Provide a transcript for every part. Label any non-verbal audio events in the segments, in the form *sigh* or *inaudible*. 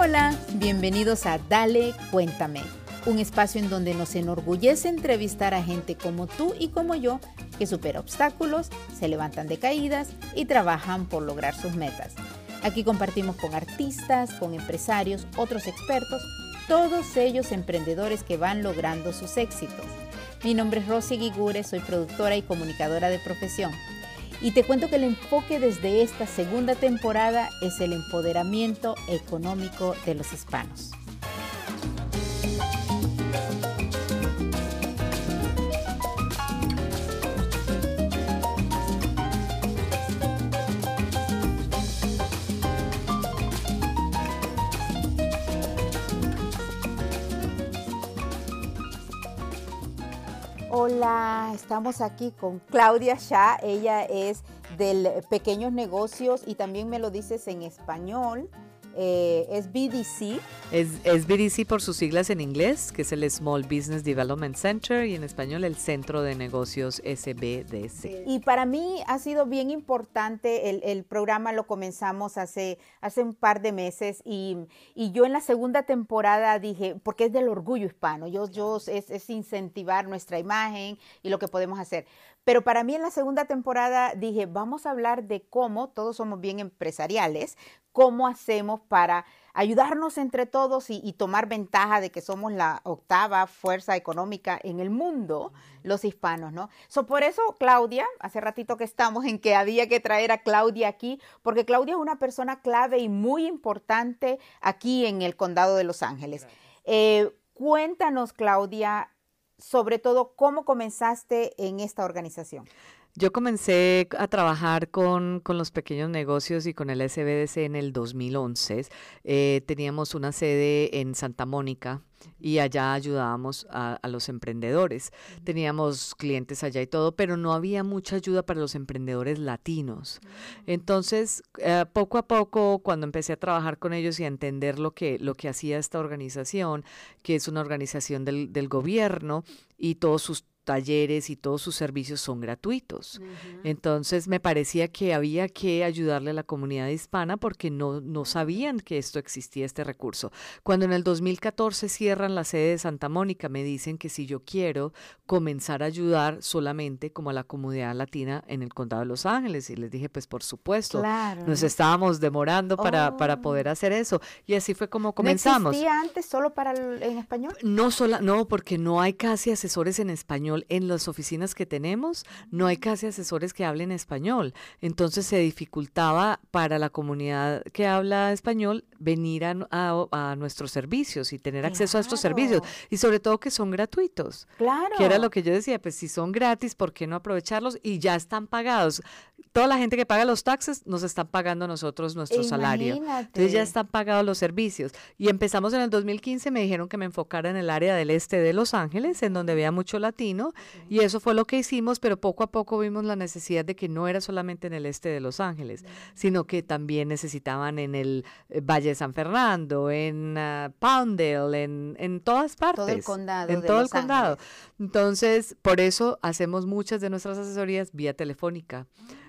Hola, bienvenidos a Dale, cuéntame, un espacio en donde nos enorgullece entrevistar a gente como tú y como yo que supera obstáculos, se levantan de caídas y trabajan por lograr sus metas. Aquí compartimos con artistas, con empresarios, otros expertos, todos ellos emprendedores que van logrando sus éxitos. Mi nombre es Rosy Guigure, soy productora y comunicadora de profesión. Y te cuento que el enfoque desde esta segunda temporada es el empoderamiento económico de los hispanos. Hola, estamos aquí con Claudia Shah. Ella es del Pequeños Negocios y también me lo dices en español. Eh, es BDC. Es, es, BDC por sus siglas en inglés, que es el Small Business Development Center, y en español el Centro de Negocios SBDC. Y para mí ha sido bien importante, el, el programa lo comenzamos hace, hace un par de meses y, y, yo en la segunda temporada dije, porque es del orgullo hispano, yo, yo es, es incentivar nuestra imagen y lo que podemos hacer. Pero para mí en la segunda temporada dije, vamos a hablar de cómo, todos somos bien empresariales, cómo hacemos para ayudarnos entre todos y, y, tomar ventaja de que somos la octava fuerza económica en el mundo, los hispanos, ¿no? So, por eso, Claudia, hace ratito que estamos en que había que traer a Claudia aquí, porque Claudia es una persona clave y muy importante aquí en el condado de Los Ángeles. Eh, cuéntanos, Claudia, sobre todo, ¿cómo comenzaste en esta organización? Yo comencé a trabajar con, con, los pequeños negocios y con el SBDC en el 2011. Eh, teníamos una sede en Santa Mónica y allá ayudábamos a, a, los emprendedores. Teníamos clientes allá y todo, pero no había mucha ayuda para los emprendedores latinos. Entonces, eh, poco a poco, cuando empecé a trabajar con ellos y a entender lo que, lo que hacía esta organización, que es una organización del, del gobierno y todos sus talleres y todos sus servicios son gratuitos. Uh -huh. Entonces me parecía que había que ayudarle a la comunidad hispana porque no, no sabían que esto existía, este recurso. Cuando en el 2014 cierran la sede de Santa Mónica, me dicen que si yo quiero comenzar a ayudar solamente como a la comunidad latina en el condado de Los Ángeles. Y les dije, pues por supuesto, claro. nos estábamos demorando para, oh. para poder hacer eso. Y así fue como comenzamos. ¿No existía antes solo para el, en español? No, sola, no, porque no hay casi asesores en español en las oficinas que tenemos no hay casi asesores que hablen español. Entonces se dificultaba para la comunidad que habla español venir a, a, a nuestros servicios y tener claro. acceso a estos servicios. Y sobre todo que son gratuitos. Claro. Que era lo que yo decía, pues si son gratis, ¿por qué no aprovecharlos? Y ya están pagados. Toda la gente que paga los taxes nos están pagando nosotros nuestro Imagínate. salario. Entonces ya están pagados los servicios. Y empezamos en el 2015, me dijeron que me enfocara en el área del este de Los Ángeles, en donde había mucho latino. Y eso fue lo que hicimos, pero poco a poco vimos la necesidad de que no era solamente en el este de Los Ángeles, sino que también necesitaban en el eh, Valle de San Fernando, en uh, en, en, todas partes. Todo el condado. En todo Los el condado. Ángeles. Entonces, por eso hacemos muchas de nuestras asesorías vía telefónica.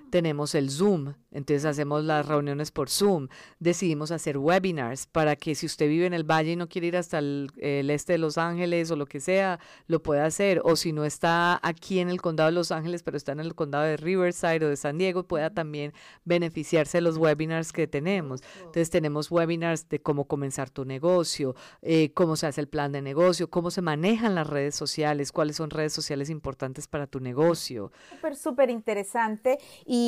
Tenemos el Zoom, entonces hacemos las reuniones por Zoom. Decidimos hacer webinars para que si usted vive en el valle y no quiere ir hasta el, el, este de Los Ángeles o lo que sea, lo pueda hacer. O si no está aquí en el condado de Los Ángeles, pero está en el condado de Riverside o de San Diego, pueda también beneficiarse de los webinars que tenemos. Entonces tenemos webinars de cómo comenzar tu negocio, eh, cómo se hace el plan de negocio, cómo se manejan las redes sociales, cuáles son redes sociales importantes para tu negocio. Súper, súper interesante. Y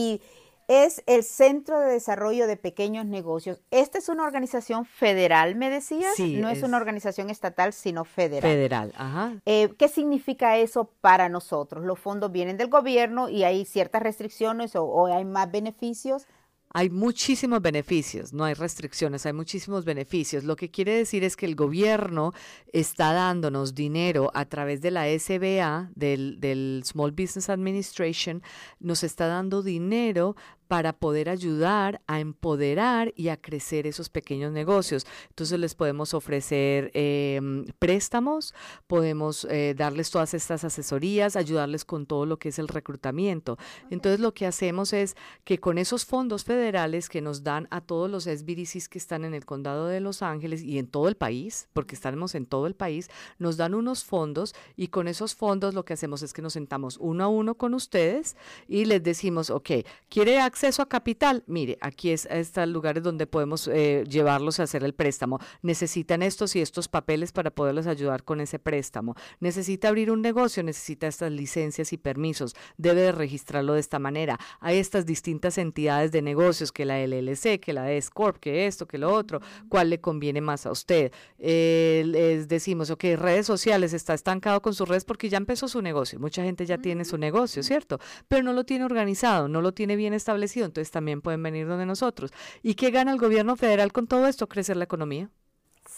es el Centro de Desarrollo de Pequeños Negocios. Esta es una organización federal, me decías. Sí, no es, es una organización estatal, sino federal. Federal, ajá. Eh, ¿Qué significa eso para nosotros? Los fondos vienen del gobierno y hay ciertas restricciones o, o hay más beneficios. Hay muchísimos beneficios, no hay restricciones, hay muchísimos beneficios. Lo que quiere decir es que el gobierno está dándonos dinero a través de la SBA, del, Small Business Administration, nos está dando dinero para poder ayudar a empoderar y a crecer esos pequeños negocios. Entonces les podemos ofrecer em, préstamos, podemos eh, darles todas estas asesorías, ayudarles con todo lo que es el reclutamiento. Entonces lo que hacemos es que con esos fondos federales que nos dan a todos los SBDCs que están en el condado de Los Ángeles y en todo el país, porque estamos en todo el país, nos dan unos fondos y con esos fondos lo que hacemos es que nos sentamos uno a uno con ustedes y les decimos, ok, ¿quiere acceso a capital? Mire, aquí es, están lugares donde podemos eh, llevarlos a hacer el préstamo. Necesitan estos y estos papeles para poderles ayudar con ese préstamo. Necesita abrir un negocio, necesita estas licencias y permisos. Debe de registrarlo de esta manera. Hay estas distintas entidades de negocios, que la LLC, que la S Corp, que esto, que lo otro. ¿Cuál le conviene más a usted? Eh, les decimos, ok, redes sociales, está estancado con sus redes porque ya empezó su negocio. Mucha gente ya tiene su negocio, ¿cierto? Pero no lo tiene organizado, no lo tiene bien establecido, entonces también pueden venir donde nosotros. ¿Y qué gana el gobierno federal con todo esto? Crecer la economía.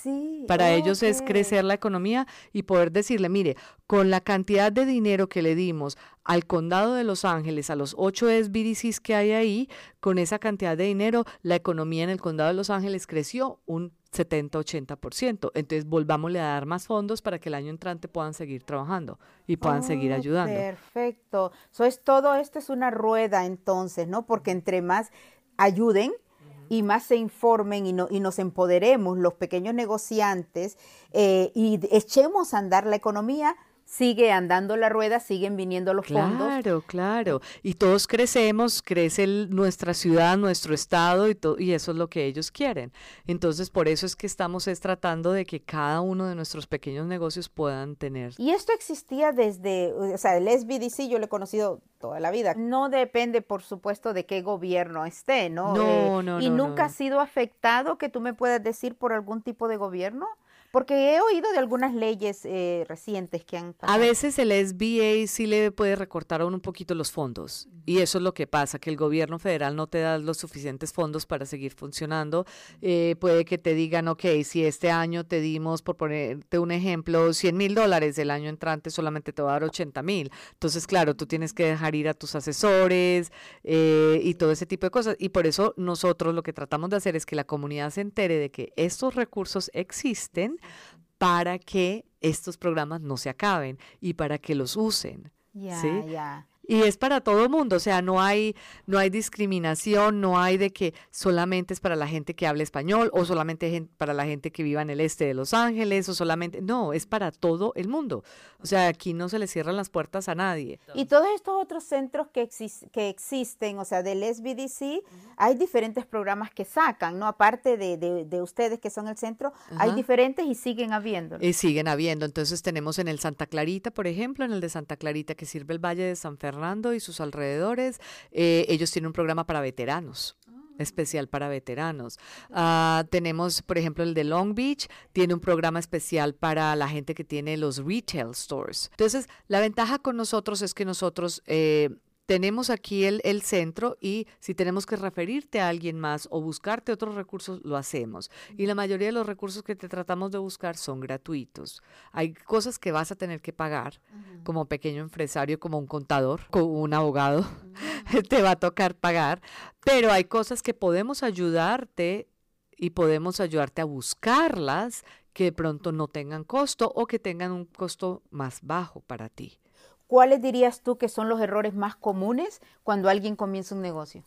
Sí, Para ellos es crecer la economía y poder decirle, mire, con la cantidad de dinero que le dimos al condado de Los Ángeles, a los ocho SBDCs que hay ahí, con esa cantidad de dinero, la economía en el condado de Los Ángeles creció un 70-80%. Entonces, volvámosle a dar más fondos para que el año entrante puedan seguir trabajando y puedan seguir Oh, ayudando. Perfecto. So es todo esto es una rueda entonces, ¿no? Porque entre más ayuden y más se informen y, no, y nos empoderemos los pequeños negociantes eh, y echemos a andar la economía, sigue andando la rueda, siguen viniendo los fondos. Claro, claro. Y todos crecemos, crece el- nuestra ciudad, nuestro estado y, to- y eso es lo que ellos quieren. Entonces, por eso es que estamos es tratando de que cada uno de nuestros pequeños negocios puedan tener. Y esto existía desde, o sea, el SBDC yo lo he conocido toda la vida. No depende, por supuesto, de qué gobierno esté, ¿no? No, no, Y no, nunca no. ha sido afectado que tú me puedas decir por algún tipo de gobierno. Porque he oído de algunas leyes eh, recientes que han A pasado. veces el SBA sí le puede recortar a uno un poquito los fondos y eso es lo que pasa, que el gobierno federal no te da los suficientes fondos para seguir funcionando. Eh, puede que te digan, ok, si este año te dimos, por ponerte un ejemplo, 100 mil dólares, el año entrante solamente te va a dar 80 mil. Entonces, claro, tú tienes que dejar ir a tus asesores eh, y todo ese tipo de cosas. Y por eso nosotros lo que tratamos de hacer es que la comunidad se entere de que estos recursos existen para que estos programas no se acaben y para que los usen. Ya, ¿sí? ya. Y es para todo el mundo, o sea, no hay, no hay discriminación, no hay de que solamente es para la gente que habla español o solamente para la gente que viva en el este de Los Ángeles o solamente, no, es para todo el mundo. O sea, aquí no se le cierran las puertas a nadie. Y todos estos otros centros que, exis- que existen, o sea, del SBDC, hay diferentes programas que sacan, ¿no? Aparte de, de- de ustedes que son el centro, hay diferentes y siguen habiendo. Y siguen habiendo. Entonces tenemos en el Santa Clarita, por ejemplo, en el de Santa Clarita que sirve el Valle de San Fernando y sus alrededores, eh, ellos tienen un programa para veteranos especial para veteranos. Ah, tenemos, por ejemplo, el de Long Beach, tiene un programa especial para la gente que tiene los retail stores. Entonces, la ventaja con nosotros es que nosotros eh, tenemos aquí el, el centro y si tenemos que referirte a alguien más o buscarte otros recursos, lo hacemos. Y la mayoría de los recursos que te tratamos de buscar son gratuitos. Hay cosas que vas a tener que pagar como pequeño empresario, como un contador, como un abogado, *laughs* te va a tocar pagar, pero hay cosas que podemos ayudarte y podemos ayudarte a buscarlas que de pronto no tengan costo o que tengan un costo más bajo para ti. ¿Cuáles dirías tú que son los errores más comunes cuando alguien comienza un negocio?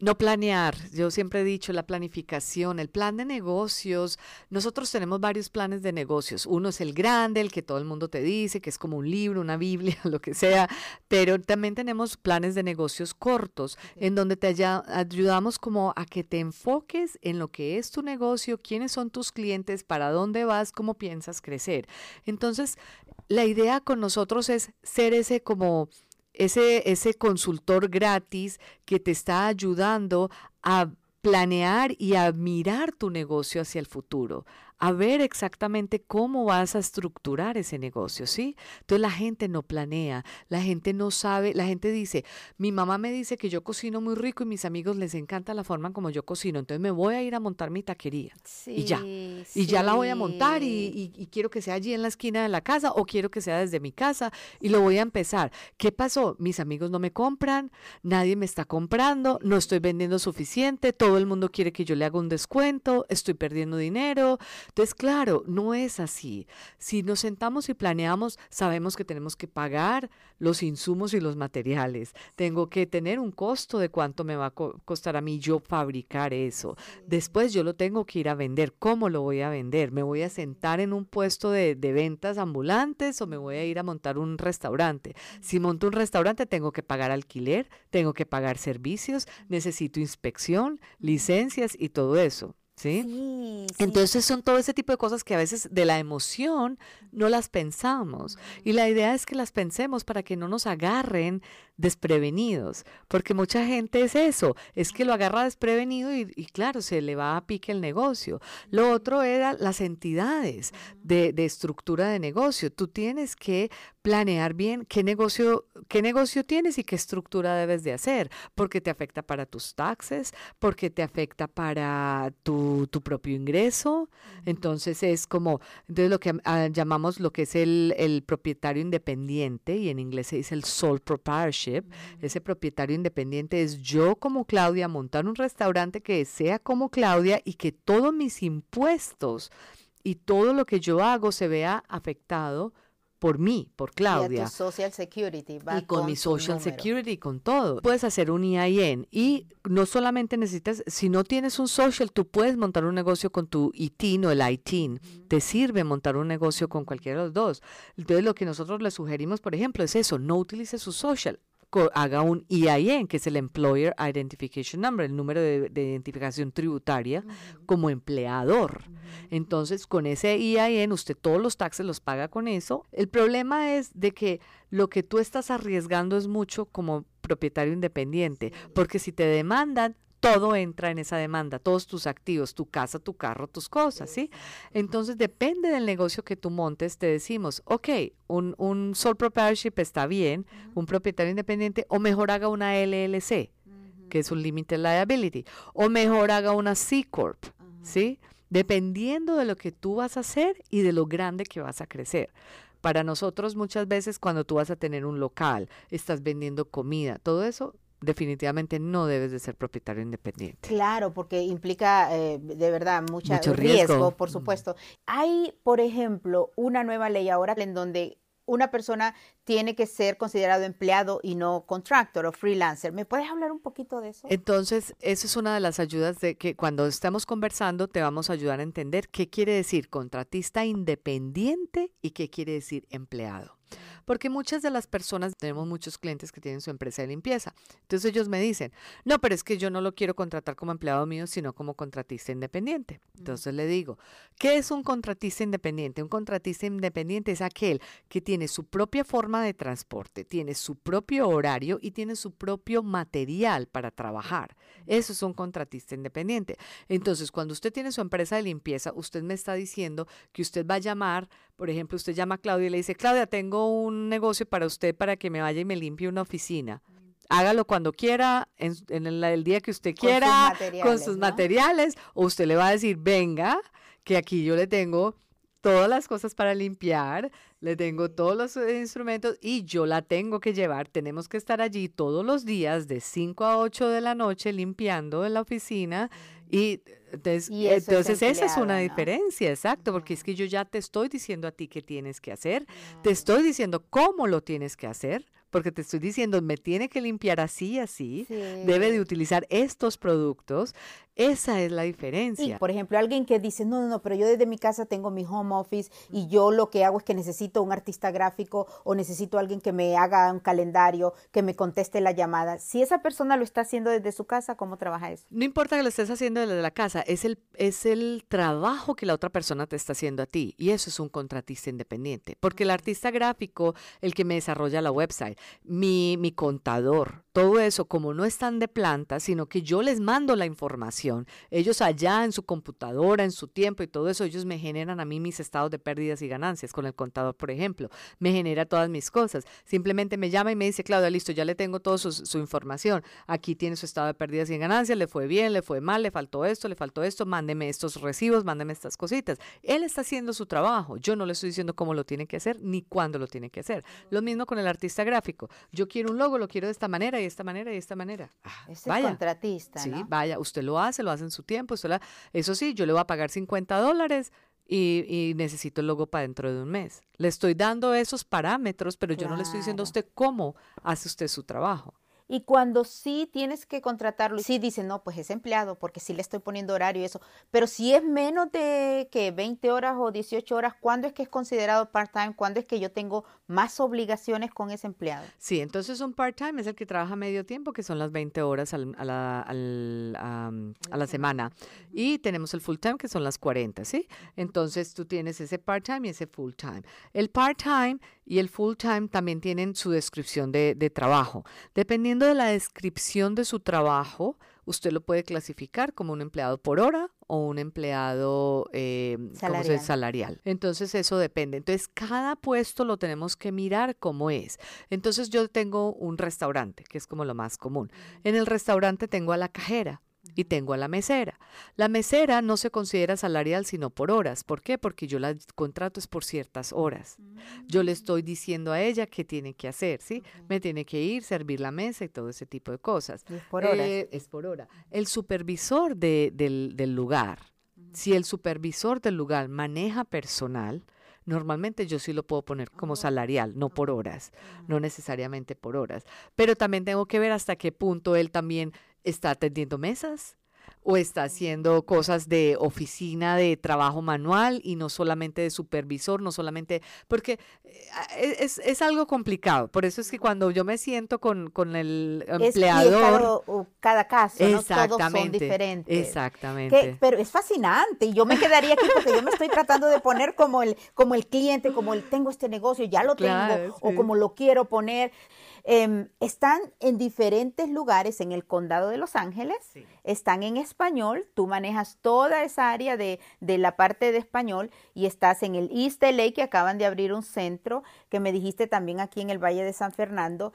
No planear. Yo siempre he dicho la planificación, el plan de negocios. Nosotros tenemos varios planes de negocios. Uno es el grande, el que todo el mundo te dice, que es como un libro, una Biblia, *laughs* lo que sea. Pero también tenemos planes de negocios cortos, en donde te ayudamos como a que te enfoques en lo que es tu negocio, quiénes son tus clientes, para dónde vas, cómo piensas crecer. Entonces, la idea con nosotros es ser ese como ese, ese consultor gratis que te está ayudando a planear y a mirar tu negocio hacia el futuro, a ver exactamente cómo vas a estructurar ese negocio, ¿sí? Entonces la gente no planea, la gente no sabe, la gente dice, mi mamá me dice que yo cocino muy rico y mis amigos les encanta la forma como yo cocino, entonces me voy a ir a montar mi taquería y ya, y ya la voy a montar y, y quiero que sea allí en la esquina de la casa o quiero que sea desde mi casa y lo voy a empezar. ¿Qué pasó? Mis amigos no me compran, nadie me está comprando, no estoy vendiendo suficiente, todo el mundo quiere que yo le haga un descuento, estoy perdiendo dinero. Entonces, claro, no es así. Si nos sentamos y planeamos, sabemos que tenemos que pagar los insumos y los materiales. Tengo que tener un costo de cuánto me va a costar a mí yo fabricar eso. Después yo lo tengo que ir a vender. ¿Cómo lo voy a vender? ¿Me voy a sentar en un puesto de, de ventas ambulantes o me voy a ir a montar un restaurante? Si monto un restaurante, tengo que pagar alquiler, tengo que pagar servicios, necesito inspección, licencias y todo eso. ¿Sí? Entonces son todo ese tipo de cosas que a veces de la emoción no las pensamos. Y la idea es que las pensemos para que no nos agarren desprevenidos, porque mucha gente es eso, es que lo agarra desprevenido y, claro, se le va a pique el negocio. Lo otro era las entidades de, de, estructura de negocio. Tú tienes que planear bien qué negocio, qué negocio tienes y qué estructura debes de hacer, porque te afecta para tus taxes, porque te afecta para tu, tu propio ingreso. Entonces es como, entonces lo que ah, llamamos lo que es el, el propietario independiente y en inglés se dice el sole proprietorship ese propietario independiente es yo como Claudia, montar un restaurante que sea como Claudia y que todos mis impuestos y todo lo que yo hago se vea afectado por mí, por Claudia. Y, social security, y con, mi Social Security, con todo. Puedes hacer un EIN y no solamente necesitas, si no tienes un social, tú puedes montar un negocio con tu ITIN o el ITIN. Te sirve montar un negocio con cualquiera de los dos. Entonces, lo que nosotros le sugerimos, por ejemplo, es eso, no utilice su social haga un EIN, que es el Employer Identification Number, el número de, identificación tributaria como empleador. Entonces, con ese EIN, usted todos los taxes los paga con eso. El problema es de que lo que tú estás arriesgando es mucho como propietario independiente, porque si te demandan, todo entra en esa demanda, todos tus activos, tu casa, tu carro, tus cosas, ¿sí? Entonces, depende del negocio que tú montes, te decimos, ok, un, un sole proprietorship está bien, un propietario independiente, o mejor haga una LLC, que es un limited liability, o mejor haga una C Corp, ¿sí? Dependiendo de lo que tú vas a hacer y de lo grande que vas a crecer. Para nosotros muchas veces cuando tú vas a tener un local, estás vendiendo comida, todo eso definitivamente no debes de ser propietario independiente. Claro, porque implica eh, de verdad mucho riesgo, por supuesto. Hay, por ejemplo, una nueva ley ahora en donde una persona tiene que ser considerado empleado y no contractor o freelancer. ¿Me puedes hablar un poquito de eso? Entonces, eso es una de las ayudas de que cuando estamos conversando te vamos a ayudar a entender qué quiere decir contratista independiente y qué quiere decir empleado. Porque muchas de las personas, tenemos muchos clientes que tienen su empresa de limpieza. Entonces ellos me dicen, no, pero es que yo no lo quiero contratar como empleado mío, sino como contratista independiente. Entonces le digo, ¿qué es un contratista independiente? Un contratista independiente es aquel que tiene su propia forma de transporte, tiene su propio horario y tiene su propio material para trabajar. Eso es un contratista independiente. Entonces, cuando usted tiene su empresa de limpieza, usted me está diciendo que usted va a llamar, por ejemplo, usted llama a Claudia y le dice, Claudia, tengo un negocio para usted para que me vaya y me limpie una oficina. Hágalo cuando quiera, en, el, día que usted quiera, con sus materiales, o usted le va a decir, venga, que aquí yo le tengo todas las cosas para limpiar, le tengo todos los eh, instrumentos y yo la tengo que llevar. Tenemos que estar allí todos los días de 5 a 8 de la noche limpiando en la oficina y entonces, entonces esa es una diferencia, exacto, porque es que yo ya te estoy diciendo a ti qué tienes que hacer, te estoy diciendo cómo lo tienes que hacer, porque te estoy diciendo, me tiene que limpiar así, así, debe de utilizar estos productos. Esa es la diferencia. por ejemplo, alguien que dice, no, no, no, pero yo desde mi casa tengo mi home office y yo lo que hago es que necesito un artista gráfico o necesito alguien que me haga un calendario, que me conteste la llamada. Si esa persona lo está haciendo desde su casa, ¿cómo trabaja eso? No importa que lo estés haciendo desde la casa, es el, es el trabajo que la otra persona te está haciendo a ti y eso es un contratista independiente, porque el artista gráfico, el que me desarrolla la website, mi, mi contador, todo eso, como no están de planta, sino que yo les mando la información. Ellos allá en su computadora, en su tiempo y todo eso, ellos me generan a mí mis estados de pérdidas y ganancias con el contador, por ejemplo. Me genera todas mis cosas. Simplemente me llama y me dice, Claudia, listo, ya le tengo toda su, su información. Aquí tiene su estado de pérdidas y ganancias, le fue bien, le fue mal, le faltó esto, le faltó esto, mándeme estos recibos, mándeme estas cositas. Él está haciendo su trabajo. Yo no le estoy diciendo cómo lo tiene que hacer ni cuándo lo tiene que hacer. Lo mismo con el artista gráfico. Yo quiero un logo, lo quiero de esta manera y esta manera y esta manera. Ah, es vaya. contratista. Sí, vaya, usted lo hace, lo hace en su tiempo. Eso sí, yo le voy a pagar 50 dólares. Y, necesito el logo para dentro de un mes. Le estoy dando esos parámetros, pero yo no le estoy diciendo a usted cómo hace usted su trabajo. Y cuando sí tienes que contratarlo, sí dicen, no, pues es empleado, porque sí le estoy poniendo horario y eso. Pero si es menos de que 20 horas o 18 horas, ¿cuándo es que es considerado part-time? ¿Cuándo es que yo tengo más obligaciones con ese empleado? Sí, entonces un part-time es el que trabaja medio tiempo, que son las 20 horas a, la, a la semana. Y tenemos el full-time, que son las 40, ¿sí? Entonces tú tienes ese part-time y ese full-time. El part-time y el full-time también tienen su descripción de, de trabajo. Dependiendo de la descripción de su trabajo, usted lo puede clasificar como un empleado por hora o un empleado eh, salarial. salarial. Entonces eso depende. Entonces cada puesto lo tenemos que mirar cómo es. Entonces yo tengo un restaurante, que es como lo más común. En el restaurante tengo a la cajera y tengo a la mesera. La mesera no se considera salarial sino por horas. ¿Por qué? Porque yo la contrato es por ciertas horas. Yo le estoy mm. diciendo a ella qué tiene que hacer, ¿sí? Me tiene que ir, servir la mesa y todo ese tipo de cosas. es por hora. Eh, es por hora. El supervisor del, del lugar, si el supervisor del lugar maneja personal, Normalmente yo sí lo puedo poner como oh. salarial, no por horas, no necesariamente por horas. Pero también tengo que ver hasta qué punto él también está atendiendo mesas o está haciendo cosas de oficina, de trabajo manual y no solamente de supervisor, no solamente, porque eh, es, es algo complicado. Por eso es que cuando yo me siento con, con el empleador... Es cada, caso, ¿no? Todos son diferentes. Exactamente. pero es fascinante y yo me quedaría aquí porque yo me estoy tratando de poner como el, como el cliente, como el tengo este negocio, ya lo tengo, o como lo quiero poner. Em, están en diferentes lugares en el condado de Los Ángeles, están en español, tú manejas toda esa área de, de, la parte de español y estás en el East LA que acaban de abrir un centro que me dijiste también aquí en el Valle de San Fernando.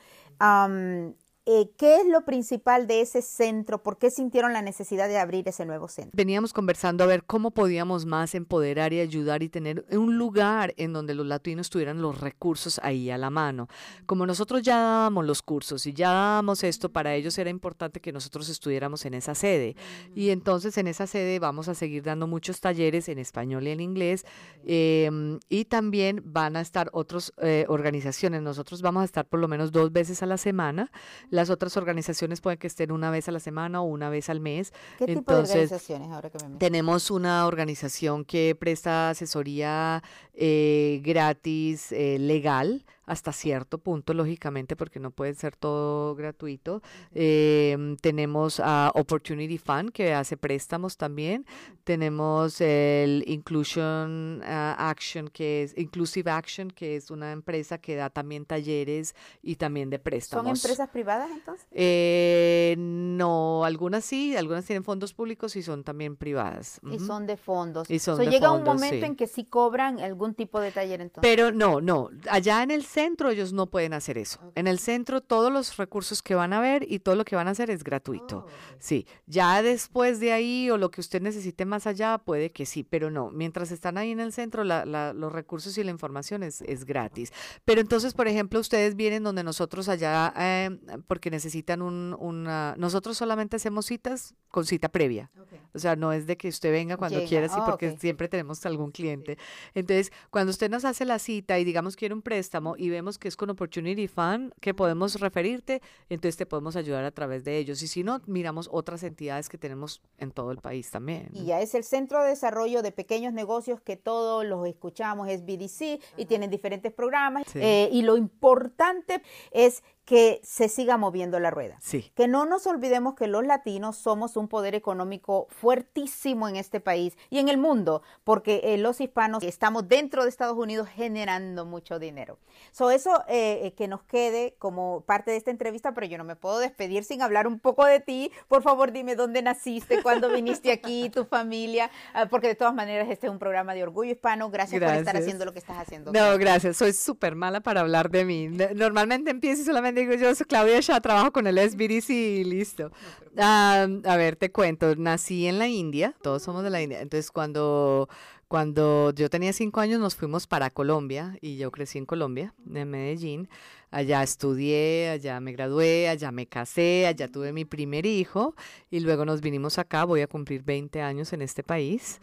Eh, ¿Qué es lo principal de ese centro? ¿Por qué sintieron la necesidad de abrir ese nuevo centro? Veníamos conversando a ver cómo podíamos más empoderar y ayudar y tener un lugar en donde los latinos tuvieran los recursos ahí a la mano. Como nosotros ya dábamos los cursos y ya dábamos esto, para ellos era importante que nosotros estuviéramos en esa sede. Y entonces en esa sede vamos a seguir dando muchos talleres en español y en inglés. Em, y también van a estar otras eh, organizaciones. Nosotros vamos a estar por lo menos dos veces a la semana. Las otras organizaciones pueden que estén una vez a la semana o una vez al mes. ¿Qué tipo de organizaciones ahora que me Tenemos una organización que presta asesoría eh, gratis, eh, legal hasta cierto punto, lógicamente, porque no puede ser todo gratuito. Em, tenemos a Opportunity Fund, que hace préstamos también. Tenemos el Inclusion ah, Action, que es Inclusive Action, que es una empresa que da también talleres y también de préstamos. ¿Son empresas privadas entonces? Eh, no, algunas sí, algunas tienen fondos públicos y son también privadas. Y son de fondos. Y son llega un momento en que sí cobran algún tipo de taller entonces. Pero no, no. Allá en el centro ellos no pueden hacer eso. En el centro todos los recursos que van a ver y todo lo que van a hacer es gratuito. Oh, sí, ya después de ahí o lo que usted necesite más allá puede que sí, pero no. Mientras están ahí en el centro los recursos y la información es, gratis. Pero entonces, por ejemplo, ustedes vienen donde nosotros allá eh, porque necesitan un, una... Nosotros solamente hacemos citas con cita previa. O sea, no es de que usted venga cuando quiera, sí, ah, porque siempre tenemos algún cliente. Entonces, cuando usted nos hace la cita y digamos quiere un préstamo y vemos que es con Opportunity Fund que podemos referirte, entonces te podemos ayudar a través de ellos. Y si no, miramos otras entidades que tenemos en todo el país también. Y ya es el Centro de Desarrollo de Pequeños Negocios que todos los escuchamos, es BDC y tienen diferentes programas. Eh, y lo importante es que se siga moviendo la rueda. Sí. Que no nos olvidemos que los latinos somos un poder económico fuertísimo en este país y en el mundo, porque eh, los hispanos estamos dentro de Estados Unidos generando mucho dinero. So, eso eh, eh, que nos quede como parte de esta entrevista, pero yo no me puedo despedir sin hablar un poco de ti. Por favor, dime dónde naciste, cuándo viniste aquí, tu familia, ah, porque de todas maneras este es un programa de orgullo hispano. Gracias, por estar haciendo lo que estás haciendo. No, gracias. Soy súper mala para hablar de mí. Normalmente empiezo solamente digo yo, Claudia ya trabajo con el SBDC y listo. a ver, te cuento, nací en la India, todos somos de la India, entonces cuando... Cuando yo tenía cinco años nos fuimos para Colombia y yo crecí en Colombia, en Medellín. Allá estudié, allá me gradué, allá me casé, allá tuve mi primer hijo y luego nos vinimos acá. Voy a cumplir 20 años en este país.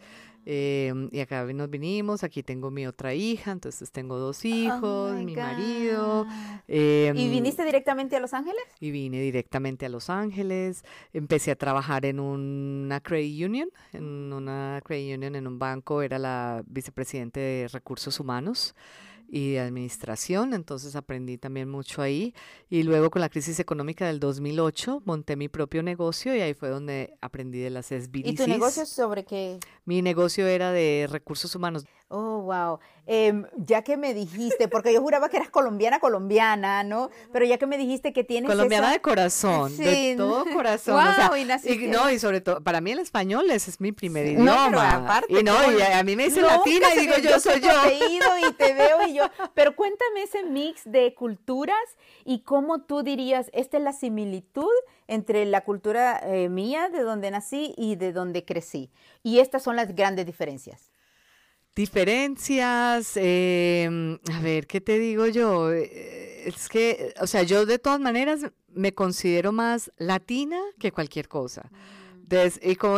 Em, y acá nos vinimos, aquí tengo mi otra hija, entonces tengo dos oh hijos, mi marido. ¿Y em, viniste directamente a Los Ángeles? Y vine directamente a Los Ángeles. Empecé a trabajar en una credit union, en una credit union en un banco, era la vicepresidente de recursos humanos y de administración, entonces aprendí también mucho ahí. Y luego con la crisis económica del 2008 monté mi propio negocio y ahí fue donde aprendí de las SBDCs. ¿Y tu negocio sobre qué? Mi negocio era de recursos humanos. Oh, wow. Em, ya que me dijiste, porque yo juraba que eras colombiana, colombiana, ¿no? Pero ya que me dijiste que tienes. Colombiana de corazón, de todo corazón. Wow, y, no, y sobre todo, para mí el español ese es mi primer idioma. No, aparte, y no, y a, mí me dicen latina y digo yo, soy yo. y te *laughs* veo y yo. Pero cuéntame ese mix de culturas y cómo tú dirías, esta es la similitud entre la cultura eh, mía, de donde nací y de donde crecí. Y estas son las grandes diferencias diferencias, em, a ver, ¿qué te digo yo? Eh, es que, o sea, yo de todas maneras me considero más latina que cualquier cosa. y como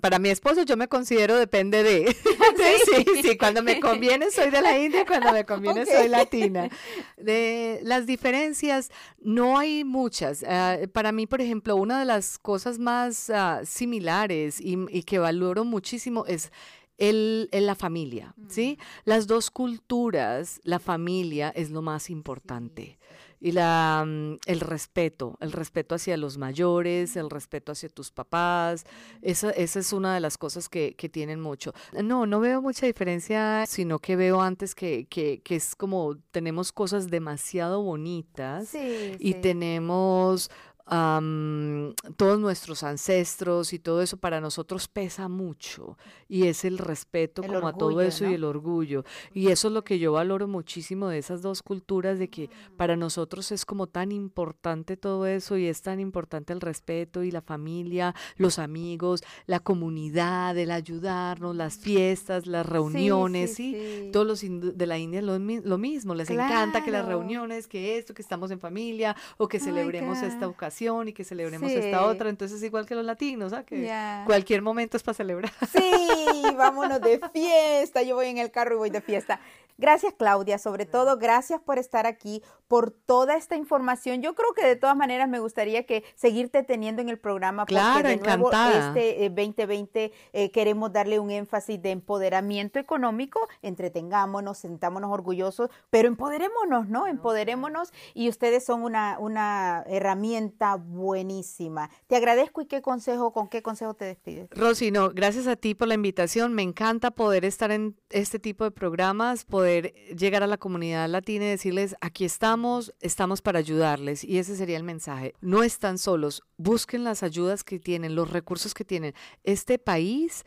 para mi esposo yo me considero depende de. *laughs* *laughs* ¿Sí? sí, cuando me conviene soy de la India, cuando me conviene soy latina. *laughs* De las diferencias no hay muchas. Ah, para mí, por ejemplo, una de las cosas más ah, similares y, y, que valoro muchísimo es el, la familia, ¿sí? Las dos culturas, la familia es lo más importante. Y la, mm, el respeto, el respeto hacia los mayores, el respeto hacia tus papás, esa, esa es una de las cosas que, que, tienen mucho. No, no veo mucha diferencia, sino que veo antes que, que, que es como tenemos cosas demasiado bonitas y tenemos todos nuestros ancestros y todo eso para nosotros pesa mucho y es el respeto como a todo eso y el orgullo. Y eso es lo que yo valoro muchísimo de esas dos culturas de que para nosotros es como tan importante todo eso y es tan importante el respeto y la familia, los amigos, la comunidad, el ayudarnos, las fiestas, las reuniones, sí, todos los de la India lo, lo mismo, les encanta que las reuniones, que esto, que estamos en familia o que celebremos esta ocasión y que celebremos esta otra. Entonces, igual que los latinos, ¿ah? que cualquier momento es para celebrar. Sí, vámonos de fiesta. Yo voy en el carro y voy de fiesta. Gracias, Claudia. Sobre todo, gracias por estar aquí, por toda esta información. Yo creo que de todas maneras me gustaría que seguirte teniendo en el programa. Porque claro, de nuevo, este 2020 eh, eh, queremos darle un énfasis de empoderamiento económico. Entretengámonos, sentámonos orgullosos, pero empoderémonos, ¿no? Empoderémonos y ustedes son una, una herramienta buenísima. Te agradezco y qué consejo, con qué consejo te despides. Rosy, no, gracias a ti por la invitación. Me encanta poder estar en este tipo de programas, poder llegar a la comunidad latina y decirles, aquí estamos, estamos para ayudarles. Y ese sería el mensaje. No están solos, busquen las ayudas que tienen, los recursos que tienen. Este país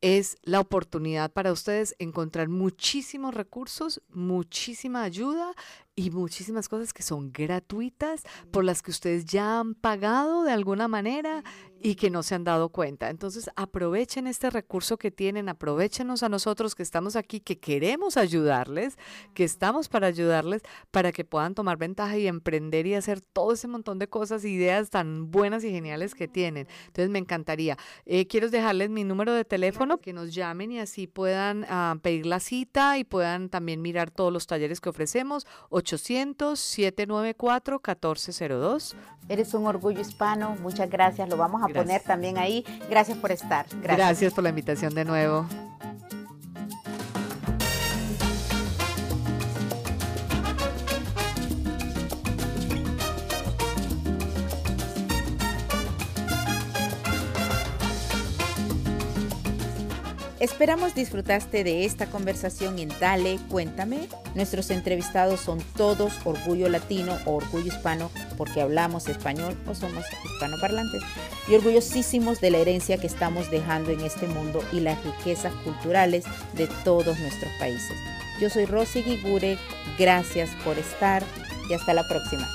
es la oportunidad para ustedes encontrar muchísimos recursos, muchísima ayuda y muchísimas cosas que son gratuitas por las que ustedes ya han pagado de alguna manera y que no se han dado cuenta. Entonces aprovechen este recurso que tienen, aprovechenos a nosotros que estamos aquí, que queremos ayudarles, que estamos para ayudarles, para que puedan tomar ventaja y emprender y hacer todo ese montón de cosas, ideas tan buenas y geniales que tienen. Entonces me encantaría. Eh, quiero dejarles mi número de teléfono, que nos llamen y así puedan ah, pedir la cita y puedan también mirar todos los talleres que ofrecemos. 800-794-1402. Eres un orgullo hispano. Muchas gracias. Lo vamos a poner también ahí. Gracias por estar. Gracias. gracias por la invitación de nuevo. Esperamos disfrutaste de esta conversación en Dale, cuéntame. Nuestros entrevistados son todos orgullo latino o orgullo hispano porque hablamos español o somos hispanoparlantes y orgullosísimos de la herencia que estamos dejando en este mundo y las riquezas culturales de todos nuestros países. Yo soy Rosy Gigure, gracias por estar y hasta la próxima.